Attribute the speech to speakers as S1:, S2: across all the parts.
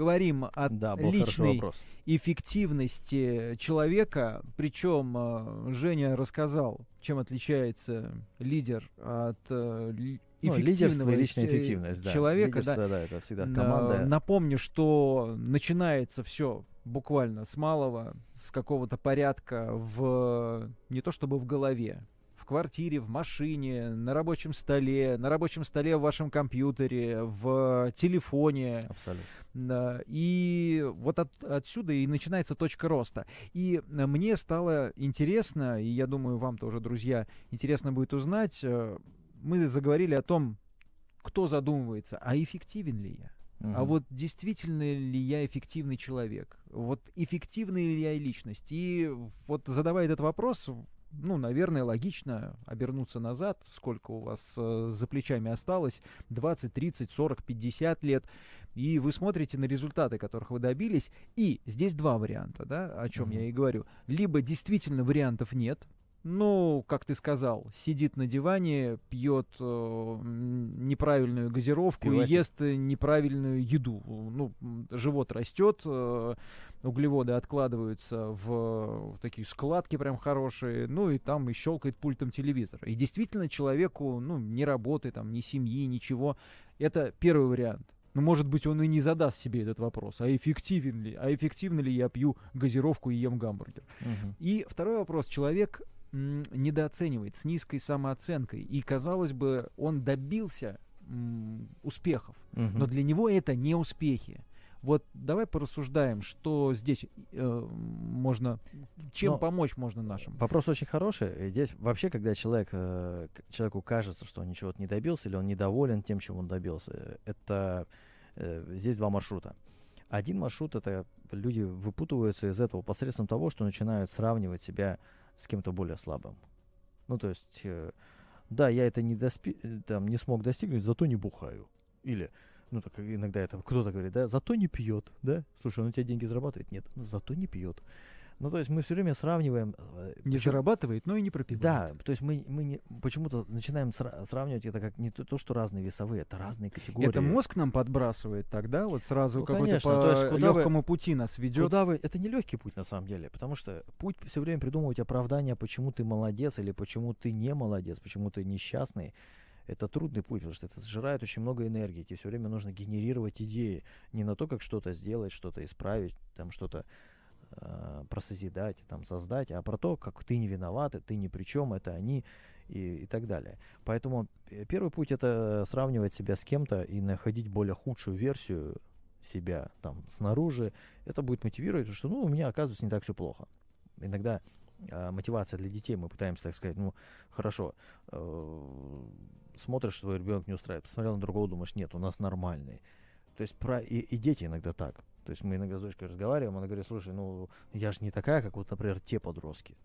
S1: говорим о да, личной эффективности человека, причем э, Женя рассказал, чем отличается лидер от э,
S2: ну, лидерство и личная эффективность, да.
S1: человека.
S2: да, да, это всегда команда.
S1: Напомню, что начинается все буквально с малого, с какого-то порядка в не то чтобы в голове, квартире, в машине, на рабочем столе, на рабочем столе в вашем компьютере, в телефоне.
S2: Абсолютно.
S1: И вот от, отсюда и начинается точка роста. И мне стало интересно, и я думаю, вам тоже, друзья, интересно будет узнать, э, мы заговорили о том, кто задумывается, а эффективен ли я? Uh-huh. А вот действительно ли я эффективный человек? Вот эффективная ли я личность? И вот задавая этот вопрос, ну, наверное, логично обернуться назад, сколько у вас э, за плечами осталось, 20, 30, 40, 50 лет, и вы смотрите на результаты, которых вы добились, и здесь два варианта, да, о чем uh-huh. я и говорю. Либо действительно вариантов нет, ну, как ты сказал, сидит на диване, пьет э, неправильную газировку Пивасик. и ест неправильную еду. Ну, живот растет, э, углеводы откладываются в, в такие складки прям хорошие, ну и там и щелкает пультом телевизора. И действительно человеку, ну, ни работы, там, ни семьи, ничего. Это первый вариант. Ну, может быть, он и не задаст себе этот вопрос, а эффективен ли, а эффективно ли я пью газировку и ем гамбургер. Угу. И второй вопрос. Человек недооценивает, с низкой самооценкой. И, казалось бы, он добился успехов, угу. но для него это не успехи. Вот давай порассуждаем, что здесь э, можно, чем Но помочь можно нашим.
S2: Вопрос очень хороший. Здесь вообще, когда человек, э, человеку кажется, что он ничего не добился, или он недоволен тем, чем он добился, это э, здесь два маршрута. Один маршрут это люди выпутываются из этого посредством того, что начинают сравнивать себя с кем-то более слабым. Ну, то есть, э, да, я это не, доспи, э, там, не смог достигнуть, зато не бухаю. Или, ну, так иногда это кто-то говорит, да, зато не пьет, да? Слушай, он у тебя деньги зарабатывает? Нет, зато не пьет. Ну, то есть мы все время сравниваем...
S1: Э, не почему... зарабатывает, но и не пропивает.
S2: Да, то есть мы, мы не, почему-то начинаем сра- сравнивать это как не то, то, что разные весовые, это разные категории.
S1: Это мозг нам подбрасывает тогда, вот сразу ну, какой-то конечно, по то есть куда легкому вы, пути нас ведет.
S2: Куда вы... Это не легкий путь на самом деле, потому что путь все время придумывать оправдания, почему ты молодец или почему ты не молодец, почему ты несчастный это трудный путь, потому что это сжирает очень много энергии. Тебе все время нужно генерировать идеи. Не на то, как что-то сделать, что-то исправить, там что-то э, про созидать, там, создать, а про то, как ты не виноват, ты ни при чем, это они и, и так далее. Поэтому э, первый путь это сравнивать себя с кем-то и находить более худшую версию себя там снаружи. Это будет мотивировать, потому что, ну, у меня, оказывается, не так все плохо. Иногда э, мотивация для детей, мы пытаемся, так сказать, ну, хорошо, э, смотришь, твой ребенок не устраивает, посмотрел на другого, думаешь, нет, у нас нормальный. То есть про, и, и дети иногда так. То есть мы иногда с дочкой разговариваем, она говорит, слушай, ну я же не такая, как вот, например, те подростки.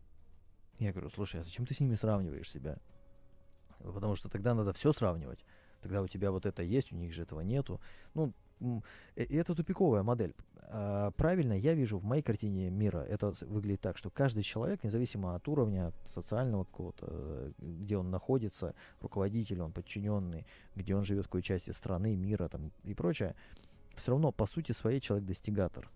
S2: Я говорю, слушай, а зачем ты с ними сравниваешь себя? Потому что тогда надо все сравнивать. Тогда у тебя вот это есть, у них же этого нету. Ну, и это тупиковая модель. А, правильно, я вижу в моей картине мира, это выглядит так, что каждый человек, независимо от уровня от социального какого-то, э, где он находится, руководитель, он подчиненный, где он живет, в какой части страны, мира там, и прочее, все равно, по сути своей, человек-достигатор.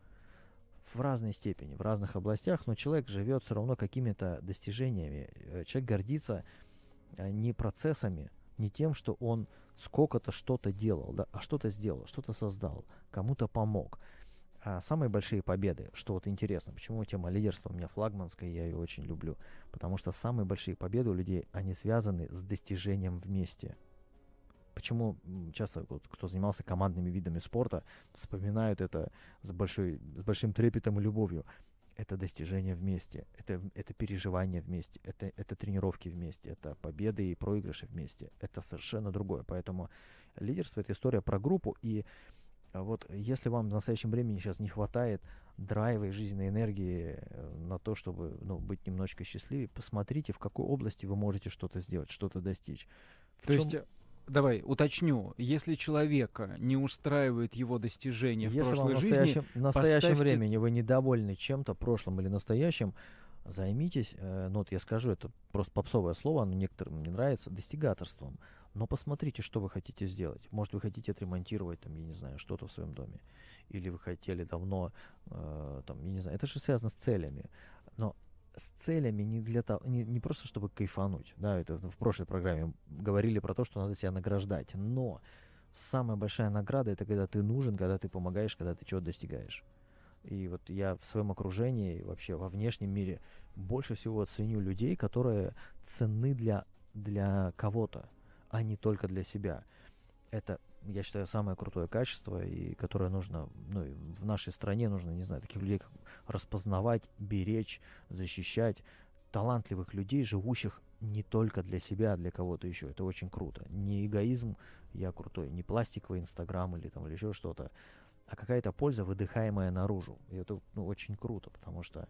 S2: В разной степени, в разных областях, но человек живет все равно какими-то достижениями. Э, человек гордится э, не процессами, не тем, что он сколько-то что-то делал, да, а что-то сделал, что-то создал, кому-то помог. А самые большие победы, что вот интересно, почему тема лидерства у меня флагманская, я ее очень люблю, потому что самые большие победы у людей, они связаны с достижением вместе. Почему часто вот, кто занимался командными видами спорта, вспоминают это с, большой, с большим трепетом и любовью. Это достижение вместе, это, это переживание вместе, это, это тренировки вместе, это победы и проигрыши вместе. Это совершенно другое. Поэтому лидерство — это история про группу. И вот если вам в настоящем времени сейчас не хватает драйва и жизненной энергии э, на то, чтобы ну, быть немножечко счастливее, посмотрите, в какой области вы можете что-то сделать, что-то достичь.
S1: В то чем... есть давай уточню, если человека не устраивает его достижения если в прошлой
S2: в
S1: жизни,
S2: в настоящем поставьте... времени вы недовольны чем-то прошлым или настоящим, займитесь, э, ну вот я скажу, это просто попсовое слово, оно некоторым не нравится, достигаторством. Но посмотрите, что вы хотите сделать. Может, вы хотите отремонтировать, там, я не знаю, что-то в своем доме. Или вы хотели давно, э, там, я не знаю, это же связано с целями. Но с целями не для того, не, не просто чтобы кайфануть, да, это в прошлой программе говорили про то, что надо себя награждать, но самая большая награда это когда ты нужен, когда ты помогаешь, когда ты чего-то достигаешь. И вот я в своем окружении, вообще во внешнем мире больше всего ценю людей, которые ценны для, для кого-то, а не только для себя. Это, я считаю, самое крутое качество, и которое нужно, ну, в нашей стране нужно, не знаю, таких людей распознавать, беречь, защищать. Талантливых людей, живущих не только для себя, а для кого-то еще. Это очень круто. Не эгоизм, я крутой, не пластиковый инстаграм или там или еще что-то, а какая-то польза, выдыхаемая наружу. И это ну, очень круто, потому что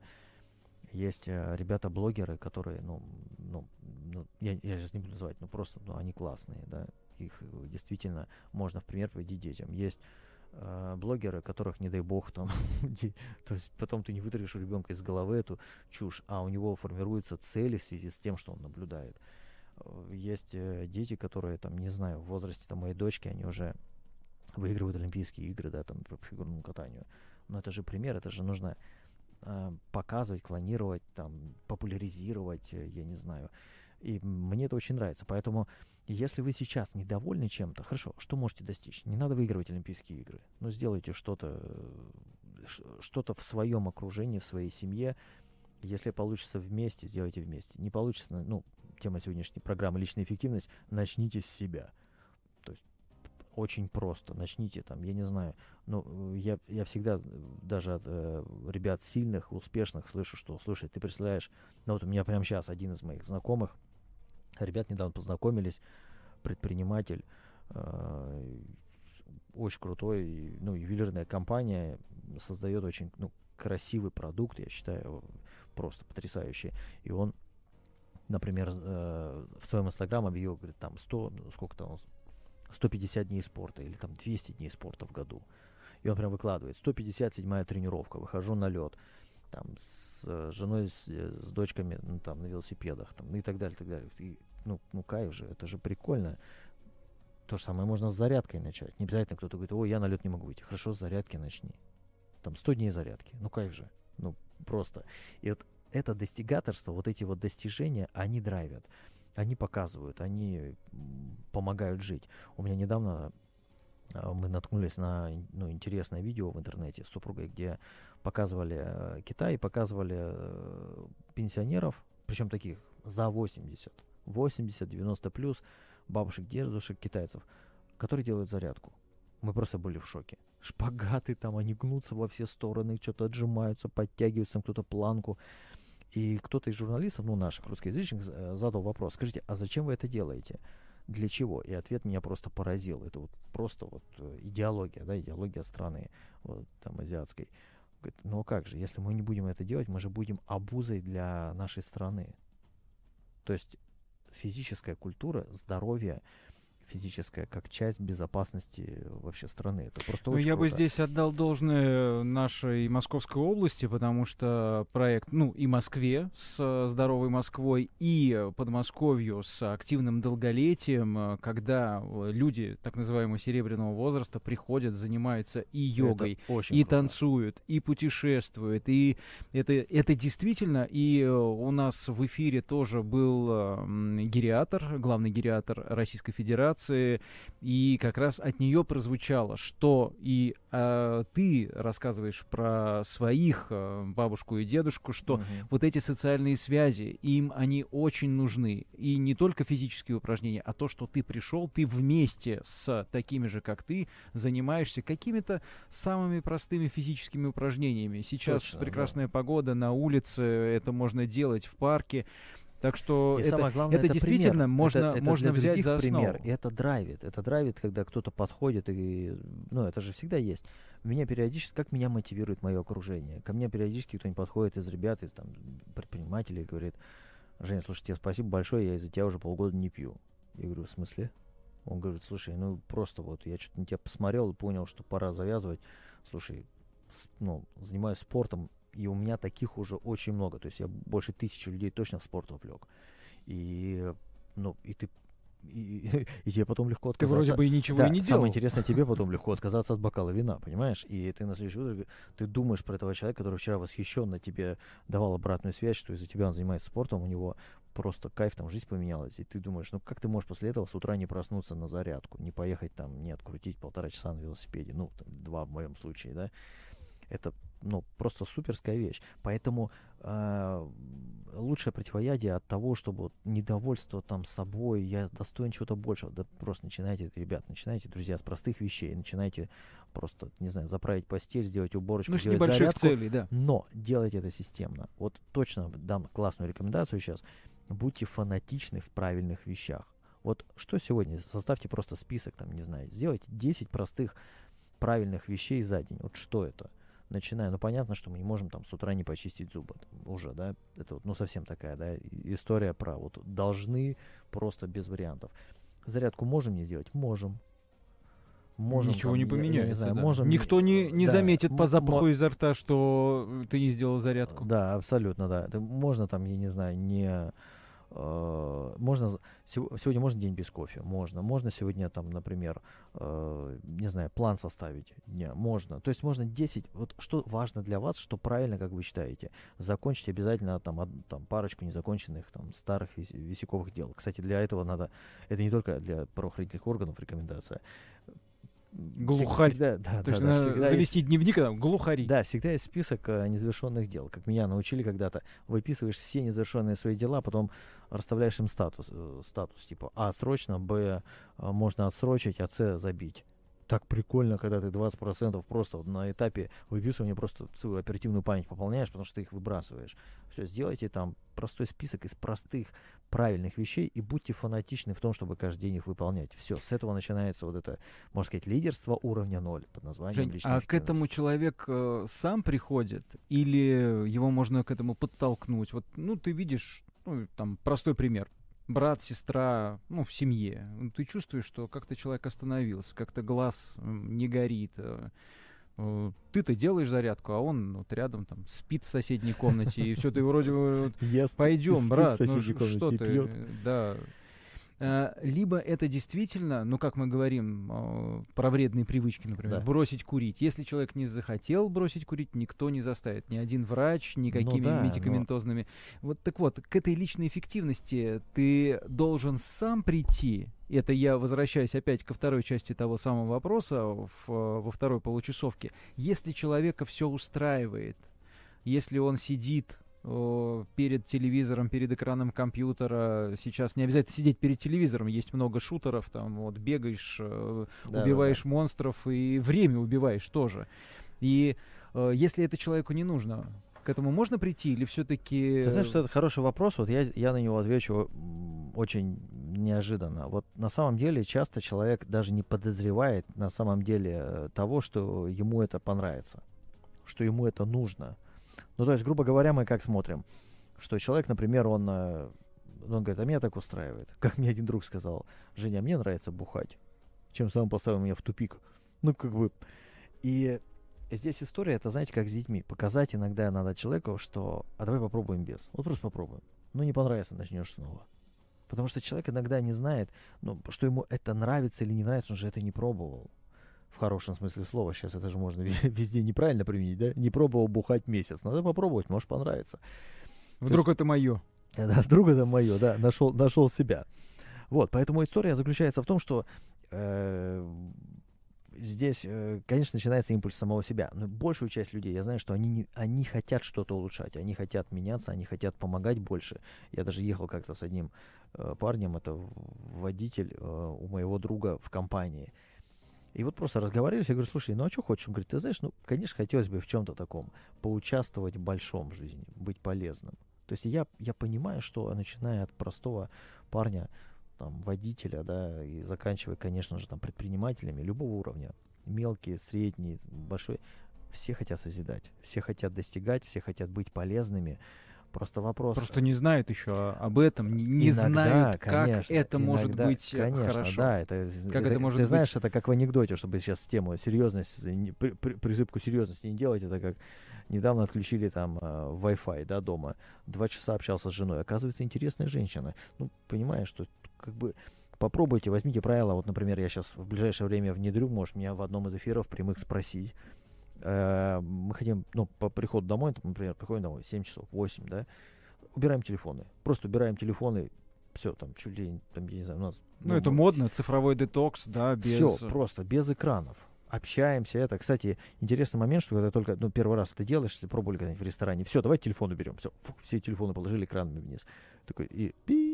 S2: есть э, ребята-блогеры, которые, ну, ну, ну я, я сейчас не буду называть, ну просто, ну, они классные, да, их э, действительно можно в пример приводить детям. Есть э, блогеры, которых, не дай бог, там, то есть потом ты не вытащишь у ребенка из головы эту чушь, а у него формируются цели в связи с тем, что он наблюдает. Э, есть э, дети, которые, там, не знаю, в возрасте там, моей дочки, они уже выигрывают Олимпийские игры, да, там, по фигурному катанию. Но это же пример, это же нужно э, показывать, клонировать, там, популяризировать, я не знаю. И мне это очень нравится. Поэтому, если вы сейчас недовольны чем-то, хорошо, что можете достичь? Не надо выигрывать Олимпийские игры. Но сделайте что-то что-то в своем окружении, в своей семье. Если получится вместе, сделайте вместе. Не получится, ну, тема сегодняшней программы «Личная эффективность», начните с себя очень просто. Начните там, я не знаю, ну, я, я всегда даже от э, ребят сильных, успешных слышу, что, слушай, ты представляешь, ну вот у меня прямо сейчас один из моих знакомых, ребят недавно познакомились, предприниматель, э, очень крутой, ну, ювелирная компания, создает очень, ну, красивый продукт, я считаю, просто потрясающий. И он, например, э, в своем инстаграм объявил, говорит, там 100, ну, сколько там, 150 дней спорта или там 200 дней спорта в году. И он прям выкладывает. 157-я тренировка, выхожу на лед. Там с э, женой, с, э, с дочками ну, там, на велосипедах там, ну, и так далее, так далее. И, ну, ну, кайф же, это же прикольно. То же самое можно с зарядкой начать. Не обязательно кто-то говорит, ой, я на лед не могу выйти. Хорошо, с зарядки начни. Там 100 дней зарядки. Ну, кайф же. Ну, просто. И вот это достигаторство, вот эти вот достижения, они драйвят они показывают, они помогают жить. У меня недавно а, мы наткнулись на ну, интересное видео в интернете с супругой, где показывали э, Китай, показывали э, пенсионеров, причем таких за 80, 80, 90 плюс, бабушек, дедушек, китайцев, которые делают зарядку. Мы просто были в шоке. Шпагаты там, они гнутся во все стороны, что-то отжимаются, подтягиваются, кто-то планку. И кто-то из журналистов, ну, наших русскоязычных, э, задал вопрос, скажите, а зачем вы это делаете? Для чего? И ответ меня просто поразил. Это вот просто вот идеология, да, идеология страны, вот, там, азиатской. Говорит, ну а как же, если мы не будем это делать, мы же будем обузой для нашей страны. То есть физическая культура, здоровье, физическая как часть безопасности вообще страны. Это просто
S1: ну,
S2: очень
S1: я
S2: круто.
S1: бы здесь отдал должное нашей Московской области, потому что проект, ну, и Москве с здоровой Москвой, и Подмосковью с активным долголетием, э, когда э, люди так называемого серебряного возраста приходят, занимаются и йогой, и круто. танцуют, и путешествуют, и это, это действительно, и э, у нас в эфире тоже был гериатор, главный гериатор Российской Федерации, информации, и как раз от нее прозвучало, что и э, ты рассказываешь про своих э, бабушку и дедушку, что угу. вот эти социальные связи, им они очень нужны. И не только физические упражнения, а то, что ты пришел, ты вместе с такими же, как ты, занимаешься какими-то самыми простыми физическими упражнениями. Сейчас Точно, прекрасная да. погода на улице, это можно делать в парке. Так что
S2: и
S1: это,
S2: самое главное,
S1: это,
S2: это
S1: действительно
S2: пример.
S1: можно,
S2: это, это
S1: можно взять за
S2: основу. пример.
S1: И
S2: это драйвит. Это драйвит, когда кто-то подходит и, ну, это же всегда есть. Меня периодически, как меня мотивирует мое окружение. Ко мне периодически кто-нибудь подходит из ребят, из там предпринимателей, и говорит, Женя, слушай, тебе спасибо большое, я из-за тебя уже полгода не пью. Я говорю, в смысле? Он говорит, слушай, ну просто вот я что-то на тебя посмотрел и понял, что пора завязывать. Слушай, ну, занимаюсь спортом, и у меня таких уже очень много. То есть я больше тысячи людей точно в спорт вовлек. И, ну, и ты и, и тебе потом легко
S1: Ты
S2: отказаться.
S1: вроде бы и ничего
S2: да,
S1: и не делал.
S2: самое интересное, тебе потом легко отказаться от бокала вина, понимаешь? И ты на следующее утро, ты думаешь про этого человека, который вчера восхищенно тебе давал обратную связь, что из-за тебя он занимается спортом, у него просто кайф, там жизнь поменялась. И ты думаешь, ну как ты можешь после этого с утра не проснуться на зарядку, не поехать там, не открутить полтора часа на велосипеде, ну, там, два в моем случае, да? Это, ну, просто суперская вещь. Поэтому э, лучшее противоядие от того, чтобы недовольство там собой, я достоин чего-то большего, да просто начинайте, ребят, начинайте, друзья, с простых вещей, начинайте просто, не знаю, заправить постель, сделать уборочку,
S1: Ну,
S2: сделать
S1: небольших
S2: зарядку,
S1: целей, да.
S2: но делайте это системно. Вот точно дам классную рекомендацию сейчас. Будьте фанатичны в правильных вещах. Вот что сегодня? Составьте просто список, там, не знаю, сделайте 10 простых правильных вещей за день. Вот что это? Начиная, ну понятно, что мы не можем там с утра не почистить зубы там, уже, да, это вот, ну совсем такая, да, история про вот должны просто без вариантов. Зарядку можем не сделать? Можем. Можем,
S1: Ничего
S2: там,
S1: не
S2: я- я
S1: поменяется.
S2: не знаю,
S1: да.
S2: можем
S1: Никто не, не
S2: да,
S1: заметит по запаху
S2: мо-
S1: изо рта, что ты не сделал зарядку.
S2: Да, абсолютно, да. Можно там, я не знаю, не... э, можно... Сегодня можно день без кофе? Можно. Можно сегодня там, например, э, не знаю, план составить дня? Можно. То есть можно 10... Вот что важно для вас, что правильно, как вы считаете. Закончите обязательно там, там парочку незаконченных там старых вис- висяковых дел. Кстати, для этого надо... Это не только для правоохранительных органов рекомендация.
S1: Глухарь.
S2: Всегда, да,
S1: То есть
S2: да, да,
S1: надо
S2: всегда есть-
S1: завести дневник, а там, глухари.
S2: да, всегда есть список э, незавершенных дел. Как меня научили когда-то. Выписываешь все незавершенные свои дела, потом расставляешь им статус. э, статус типа А срочно, Б э, можно отсрочить, а С забить. Так прикольно, когда ты 20% просто вот на этапе выписывания просто свою оперативную память пополняешь, потому что ты их выбрасываешь. Все, сделайте там простой список из простых, правильных вещей и будьте фанатичны в том, чтобы каждый день их выполнять. Все, с этого начинается вот это, можно сказать, лидерство уровня ноль под названием
S1: Жень,
S2: личная
S1: а к этому человек э, сам приходит или его можно к этому подтолкнуть? Вот, ну, ты видишь, ну, там, простой пример. Брат, сестра, ну, в семье. Ты чувствуешь, что как-то человек остановился, как-то глаз не горит. э, э, Ты-то делаешь зарядку, а он вот рядом там спит в соседней комнате, и все, ты вроде бы Пойдем, брат, ну что ты, да. Э, Либо это действительно, ну как мы говорим э, про вредные привычки, например,
S2: Да.
S1: бросить курить. Если человек не захотел бросить курить, никто не заставит. Ни один врач, никакими
S2: да, но-
S1: медикаментозными. Вот так вот, к этой личной эффективности ты должен сам прийти. Это я возвращаюсь опять ко второй части того самого вопроса в, э, во второй получасовке. Если человека все устраивает, если он сидит перед телевизором, перед экраном компьютера. Сейчас не обязательно сидеть перед телевизором, есть много шутеров, там вот бегаешь, э,
S2: Да-да-да.
S1: убиваешь монстров и время убиваешь тоже. И э, если это человеку не нужно, к этому можно прийти или все-таки...
S2: Ты знаешь, что это хороший вопрос, вот я, я на него отвечу очень неожиданно. Вот на самом деле часто человек даже не подозревает на самом деле э, того, что ему это понравится, что ему это нужно. Ну, то есть, грубо говоря, мы как смотрим, что человек, например, он, э, он говорит, а меня так устраивает. Как мне один друг сказал, Женя, а мне нравится бухать, чем самым поставил меня в тупик. Ну, как бы... И здесь история, это, знаете, как с детьми. Показать иногда надо человеку, что а давай попробуем без. Вот просто попробуем. Ну, не понравится, начнешь снова. Потому что человек иногда не знает, ну, что ему это нравится или не нравится, он же это не пробовал. В хорошем смысле слова. Сейчас это же можно ве- везде неправильно применить, да? Не пробовал бухать месяц. Надо попробовать, может понравится.
S1: Вдруг это мое.
S2: Да, вдруг это мое, да, нашел, нашел себя. Вот, поэтому история заключается в том, что э, здесь, э, конечно, начинается импульс самого себя. Но большую часть людей, я знаю, что они, не, они хотят что-то улучшать, они хотят меняться, они хотят помогать больше. Я даже ехал как-то с одним э, парнем, это водитель э, у моего друга в компании. И вот просто разговаривали, я говорю, слушай, ну а что хочешь? Он говорит, ты знаешь, ну, конечно, хотелось бы в чем-то таком поучаствовать в большом жизни, быть полезным. То есть я, я понимаю, что начиная от простого парня, там, водителя, да, и заканчивая, конечно же, там, предпринимателями любого уровня, мелкие, средние, большой, все хотят созидать, все хотят достигать, все хотят быть полезными. Просто вопрос...
S1: Просто не знают еще об этом, не, не
S2: Иногда,
S1: знают,
S2: конечно,
S1: как это может
S2: иногда,
S1: быть э,
S2: конечно,
S1: хорошо.
S2: да, это,
S1: Как это может
S2: ты
S1: быть?
S2: знаешь, это как в анекдоте, чтобы сейчас тему серьезность, не- при- при- присыпку серьезности не делать, это как недавно отключили там а, Wi-Fi, да, дома, два часа общался с женой, оказывается, интересная женщина, ну, понимаешь, что как бы попробуйте, возьмите правила. Вот, например, я сейчас в ближайшее время внедрю, может, меня в одном из эфиров прямых спросить. Э, мы хотим, ну, по приходу домой, например, приходим домой 7 часов, 8, да, убираем телефоны. Просто убираем телефоны, все, там, чуть ли, там, я не знаю, у нас...
S1: Ну, это модно, цифровой детокс, да, без...
S2: Все, просто, без экранов общаемся. Это, кстати, интересный момент, что когда только ну, первый раз это делаешь, если пробовали когда-нибудь в ресторане, все, давай телефон уберем. Все, фу, все телефоны положили экранами вниз. Такой, и пи,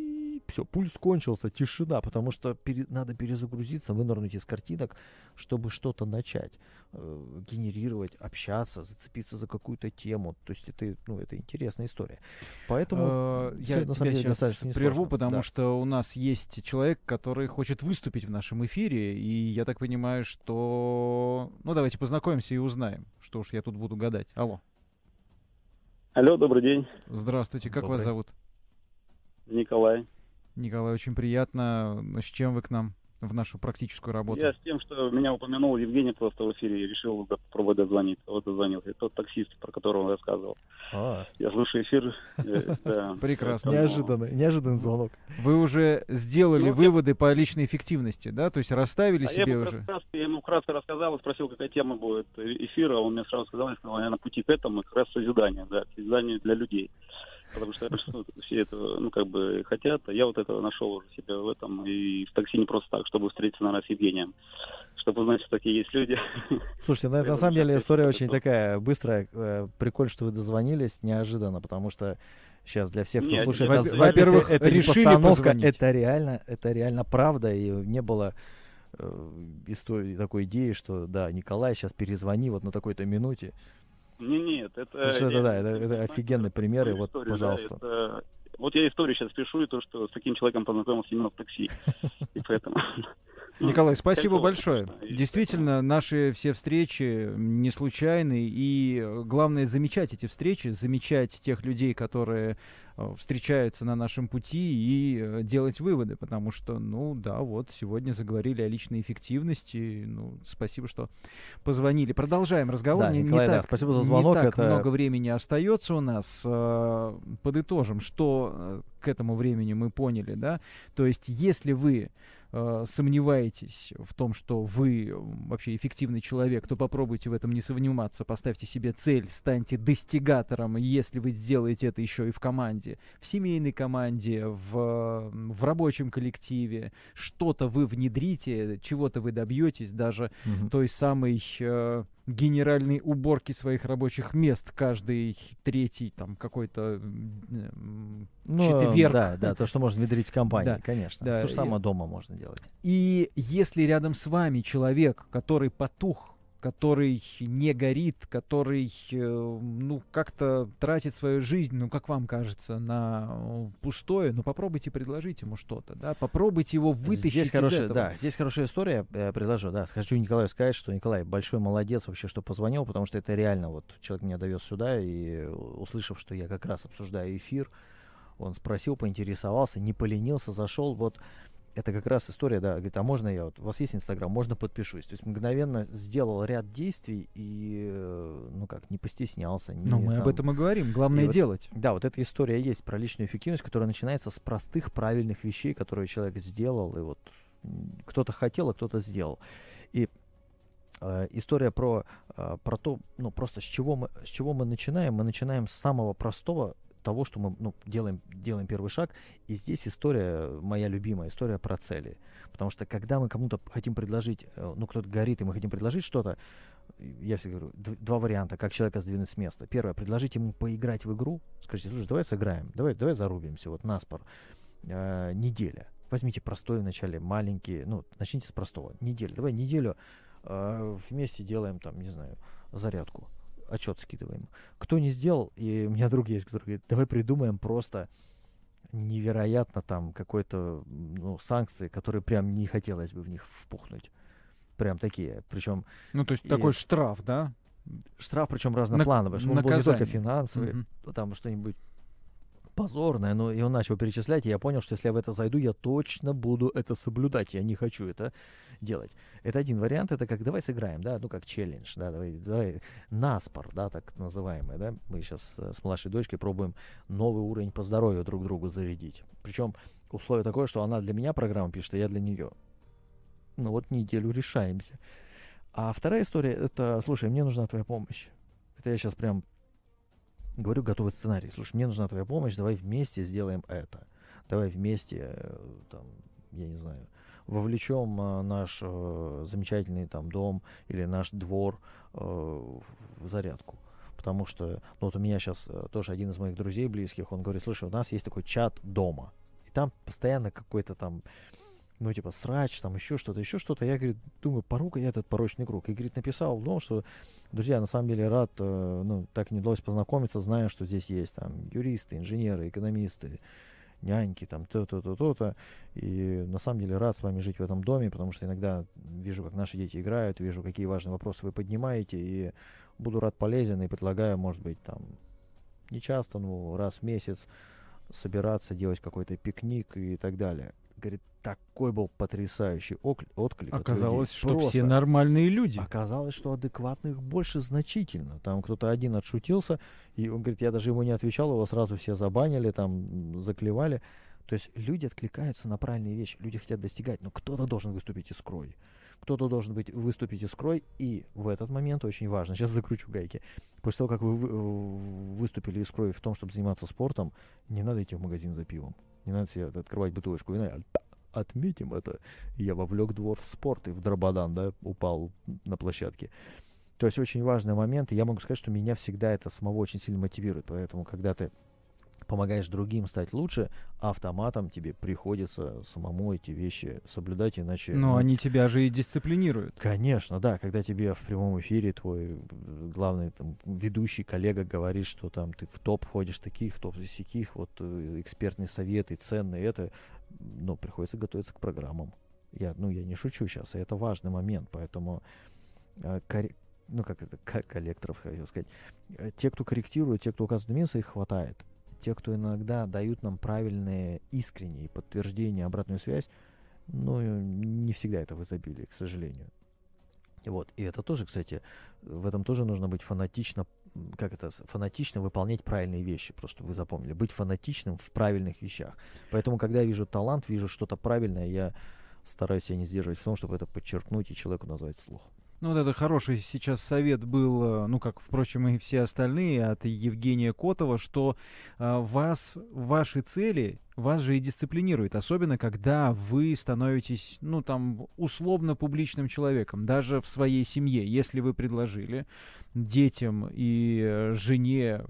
S2: все, пульс кончился, тишина, потому что пере, надо перезагрузиться, вынырнуть из картинок, чтобы что-то начать, э, генерировать, общаться, зацепиться за какую-то тему. То есть это, ну, это интересная история. Поэтому
S1: э, я тебя сейчас прерву, потому да. что у нас есть человек, который хочет выступить в нашем эфире, и я так понимаю, что... Ну, давайте познакомимся и узнаем, что уж я тут буду гадать. Алло.
S3: Алло, добрый день.
S1: Здравствуйте, как Добрый. вас зовут?
S3: Николай.
S1: Николай, очень приятно. С чем вы к нам в нашу практическую работу?
S3: Я с тем, что меня упомянул Евгений просто в эфире, и решил попробовать дозвониться. Вот дозвонился. Тот таксист, про которого он рассказывал. А. Я слушаю эфир.
S1: Э, Прекрасно.
S2: Неожиданный, неожиданный звонок.
S1: Вы уже сделали ну, выводы по личной эффективности, да? То есть расставили а себе уже?
S3: Я ему вкратце рассказал, спросил, какая тема будет эфира. Он мне сразу сказал, я на пути к этому, как раз созидание, да, созидание для людей потому что все это, ну, как бы хотят, а я вот этого нашел уже себя в этом, и в такси не просто так, чтобы встретиться, наверное, с Евгением, чтобы узнать, что такие есть люди.
S2: Слушайте, ну, на самом деле история очень такая быстрая, э, прикольно, что вы дозвонились, неожиданно, потому что сейчас для всех, кто слушает во- во-первых, это не постановка, это реально, это реально правда, и не было э, истории, такой идеи, что да, Николай, сейчас перезвони вот на такой-то минуте.
S3: Не, нет, это...
S2: Что это, да, это, это офигенные примеры, вот, историю, пожалуйста. Да, это...
S3: Вот я историю сейчас пишу, и то, что с таким человеком познакомился именно в такси. И поэтому...
S1: Николай, спасибо большое. Действительно, наши все встречи не случайны, и э, главное замечать эти встречи, замечать тех людей, которые э, встречаются на нашем пути и э, делать выводы, потому что, ну да, вот сегодня заговорили о личной эффективности, ну спасибо, что позвонили. Продолжаем разговор.
S2: Да, не, Николай, не да, так, спасибо за звонок.
S1: Не так это... много времени остается у нас. Подытожим, что к этому времени мы поняли, да. То есть, если вы э, сомневаетесь в том, что вы вообще эффективный человек, то попробуйте в этом не сомневаться, поставьте себе цель, станьте достигатором, если вы сделаете это еще и в команде, в семейной команде, в, в рабочем коллективе, что-то вы внедрите, чего-то вы добьетесь, даже угу. той самой э, генеральной уборки своих рабочих мест каждый третий там какой-то
S2: ну, четверг. Да, да, то, что можно внедрить в компании, да, конечно. Да, то же самое и, дома можно делать.
S1: И если рядом с вами человек, который потух который не горит, который, э, ну, как-то тратит свою жизнь, ну, как вам кажется, на э, пустое, ну, попробуйте предложить ему что-то, да, попробуйте его вытащить
S2: здесь
S1: из
S2: хорошая,
S1: этого.
S2: Да, здесь хорошая история, я предложу, да, хочу Николаю сказать, что Николай большой молодец вообще, что позвонил, потому что это реально, вот, человек меня довез сюда, и услышав, что я как раз обсуждаю эфир, он спросил, поинтересовался, не поленился, зашел, вот, это как раз история, да, говорит, а можно я, вот, у вас есть Инстаграм, можно подпишусь. То есть мгновенно сделал ряд действий и, э, ну как, не постеснялся. Не,
S1: ну, мы там... об этом и говорим, главное и делать.
S2: Вот, да, вот эта история есть про личную эффективность, которая начинается с простых, правильных вещей, которые человек сделал, и вот кто-то хотел, а кто-то сделал. И э, история про, э, про то, ну просто с чего, мы, с чего мы начинаем, мы начинаем с самого простого, того, что мы ну, делаем, делаем первый шаг. И здесь история, моя любимая история про цели. Потому что когда мы кому-то хотим предложить, э, ну кто-то горит, и мы хотим предложить что-то, я всегда говорю, два варианта, как человека сдвинуть с места. Первое, предложить ему поиграть в игру. Скажите, слушай, давай сыграем, давай, давай зарубимся, вот наспор. Э, неделя. Возьмите простой вначале, маленький, ну, начните с простого. Неделя. Давай неделю э, вместе делаем там, не знаю, зарядку отчет скидываем. Кто не сделал, и у меня друг есть, который говорит, давай придумаем просто невероятно там какой-то ну, санкции, которые прям не хотелось бы в них впухнуть. Прям такие. Причем.
S1: Ну, то есть и... такой штраф, да?
S2: Штраф, причем разноплановый, чтобы он был не только финансовый, угу. там что-нибудь позорное, но и он начал перечислять, и я понял, что если я в это зайду, я точно буду это соблюдать, я не хочу это делать. Это один вариант, это как давай сыграем, да, ну как челлендж, да, давай, давай наспор, да, так называемый, да, мы сейчас э, с младшей дочкой пробуем новый уровень по здоровью друг другу зарядить. Причем условие такое, что она для меня программу пишет, а я для нее. Ну вот неделю решаемся. А вторая история, это, слушай, мне нужна твоя помощь. Это я сейчас прям говорю готовый сценарий. Слушай, мне нужна твоя помощь, давай вместе сделаем это. Давай вместе, э, там, я не знаю, вовлечем э, наш э, замечательный там дом или наш двор э, в зарядку. Потому что, ну вот у меня сейчас э, тоже один из моих друзей близких, он говорит, слушай, у нас есть такой чат дома. И там постоянно какой-то там, ну, типа, срач, там еще что-то, еще что-то. Я, говорит, думаю, порука я этот порочный круг. И, говорит, написал, ну, что Друзья, на самом деле рад, э, ну, так не удалось познакомиться, зная, что здесь есть там юристы, инженеры, экономисты, няньки, там то-то, то-то. И на самом деле рад с вами жить в этом доме, потому что иногда вижу, как наши дети играют, вижу, какие важные вопросы вы поднимаете, и буду рад полезен и предлагаю, может быть, там не часто, ну, раз в месяц собираться, делать какой-то пикник и так далее. Говорит, такой был потрясающий отклик.
S1: Оказалось, что Просто все нормальные люди.
S2: Оказалось, что адекватных больше значительно. Там кто-то один отшутился, и он говорит, я даже ему не отвечал, его сразу все забанили, там, заклевали. То есть люди откликаются на правильные вещи, люди хотят достигать, но кто-то должен выступить искрой. Кто-то должен быть выступить искрой, и в этот момент очень важно, сейчас закручу гайки, после того, как вы выступили искрой в том, чтобы заниматься спортом, не надо идти в магазин за пивом. Не надо себе открывать бутылочку вина. Отметим это. Я вовлек двор в спорт и в дрободан, да, упал на площадке. То есть очень важный момент, и я могу сказать, что меня всегда это самого очень сильно мотивирует. Поэтому, когда ты помогаешь другим стать лучше, автоматом тебе приходится самому эти вещи соблюдать, иначе...
S1: Но ну, они тебя же и дисциплинируют.
S2: Конечно, да. Когда тебе в прямом эфире твой главный там, ведущий коллега говорит, что там ты в топ входишь таких, топ сяких, вот э, экспертные советы, ценные, это, ну, приходится готовиться к программам. Я, ну, я не шучу сейчас, и это важный момент, поэтому э, ну, как это, как коллекторов, хотел сказать, э, те, кто корректирует, те, кто указывает минусы, их хватает те, кто иногда дают нам правильные, искренние подтверждения, обратную связь, ну, не всегда это в изобилии, к сожалению. Вот. И это тоже, кстати, в этом тоже нужно быть фанатично, как это, фанатично выполнять правильные вещи, просто вы запомнили, быть фанатичным в правильных вещах. Поэтому, когда я вижу талант, вижу что-то правильное, я стараюсь себя не сдерживать в том, чтобы это подчеркнуть и человеку назвать слух.
S1: Ну, вот это хороший сейчас совет был, э, ну, как, впрочем, и все остальные от Евгения Котова, что э, вас, ваши цели, вас же и дисциплинирует, особенно когда вы становитесь, ну, там, условно публичным человеком, даже в своей семье, если вы предложили детям и э, жене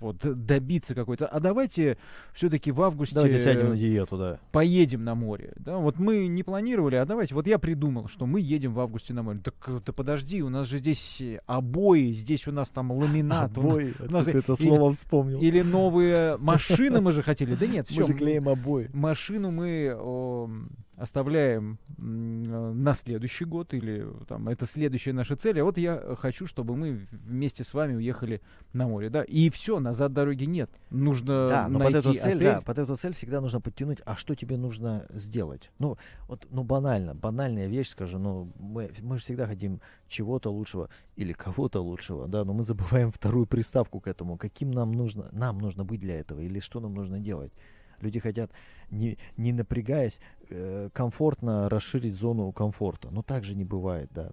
S1: вот добиться какой-то. А давайте все-таки в августе
S2: давайте сядем на диету, да.
S1: Поедем на море. Да, вот мы не планировали, а давайте. Вот я придумал, что мы едем в августе на море. Так ты подожди, у нас же здесь обои, здесь у нас там ламинат.
S2: Обои. У нас, ты это слово вспомнил.
S1: Или новые машины мы же хотели. Да нет, все.
S2: Мы же клеим обои.
S1: Машину мы оставляем на следующий год или там это следующая наша цель. А вот я хочу, чтобы мы вместе с вами уехали на море, да. И все, назад дороги нет. Нужно да, но найти под эту
S2: цель,
S1: отель.
S2: да, под эту цель всегда нужно подтянуть. А что тебе нужно сделать? Ну вот, ну банально, банальная вещь, скажу. Ну мы мы же всегда хотим чего-то лучшего или кого-то лучшего, да. Но мы забываем вторую приставку к этому. Каким нам нужно, нам нужно быть для этого или что нам нужно делать? Люди хотят, не, не напрягаясь, э, комфортно расширить зону комфорта. Но так же не бывает, да.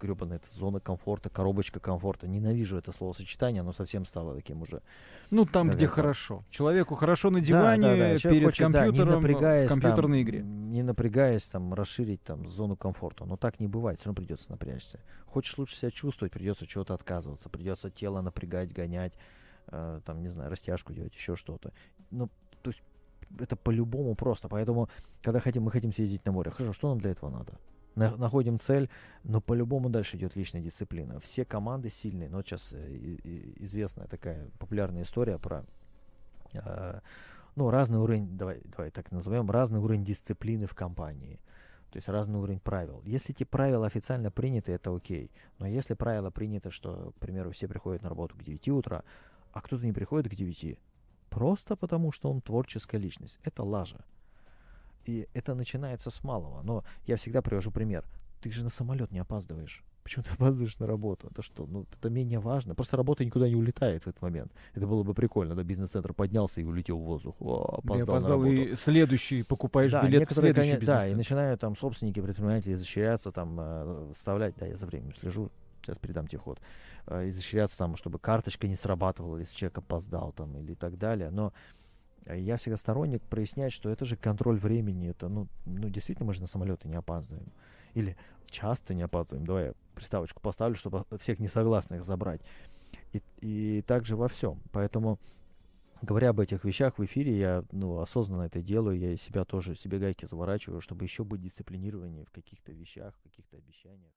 S2: Гребаная эта зона комфорта, коробочка комфорта. Ненавижу это словосочетание, оно совсем стало таким уже.
S1: Ну, там, где это... хорошо. Человеку хорошо на диване, да, да, да. перед хочет, компьютером, да, не напрягаясь, в компьютерной
S2: там,
S1: игре.
S2: Не напрягаясь, там, расширить там зону комфорта. Но так не бывает, все равно придется напрячься. Хочешь лучше себя чувствовать, придется чего-то отказываться. Придется тело напрягать, гонять, э, там, не знаю, растяжку делать, еще что-то. Ну, то есть это по-любому просто. Поэтому, когда хотим, мы хотим съездить на море, хорошо, что нам для этого надо? На, находим цель, но по-любому дальше идет личная дисциплина. Все команды сильные. Но сейчас э, известная такая популярная история про э, ну, разный уровень, давай, давай так назовем, разный уровень дисциплины в компании. То есть разный уровень правил. Если эти правила официально приняты, это окей. Но если правило принято, что, к примеру, все приходят на работу к 9 утра, а кто-то не приходит к 9, просто потому, что он творческая личность. Это лажа. И это начинается с малого. Но я всегда привожу пример. Ты же на самолет не опаздываешь. Почему ты опаздываешь на работу? Это что? Ну, это менее важно. Просто работа никуда не улетает в этот момент. Это было бы прикольно, да, бизнес-центр поднялся и улетел в воздух. О, опоздал,
S1: Ты опоздал, и следующий покупаешь
S2: да,
S1: билет следующий
S2: коне- Да, и начинают там собственники, предприниматели изощряться, там, э, вставлять, да, я за временем слежу, сейчас передам тебе ход, э, изощряться там, чтобы карточка не срабатывала, если человек опоздал там или так далее. Но э, я всегда сторонник прояснять, что это же контроль времени, это, ну, ну действительно, мы же на самолеты не опаздываем. Или часто не опаздываем. Давай я приставочку поставлю, чтобы всех несогласных забрать. И, и также во всем. Поэтому, говоря об этих вещах в эфире, я ну, осознанно это делаю. Я из себя тоже себе гайки заворачиваю, чтобы еще быть дисциплинированнее в каких-то вещах, в каких-то обещаниях.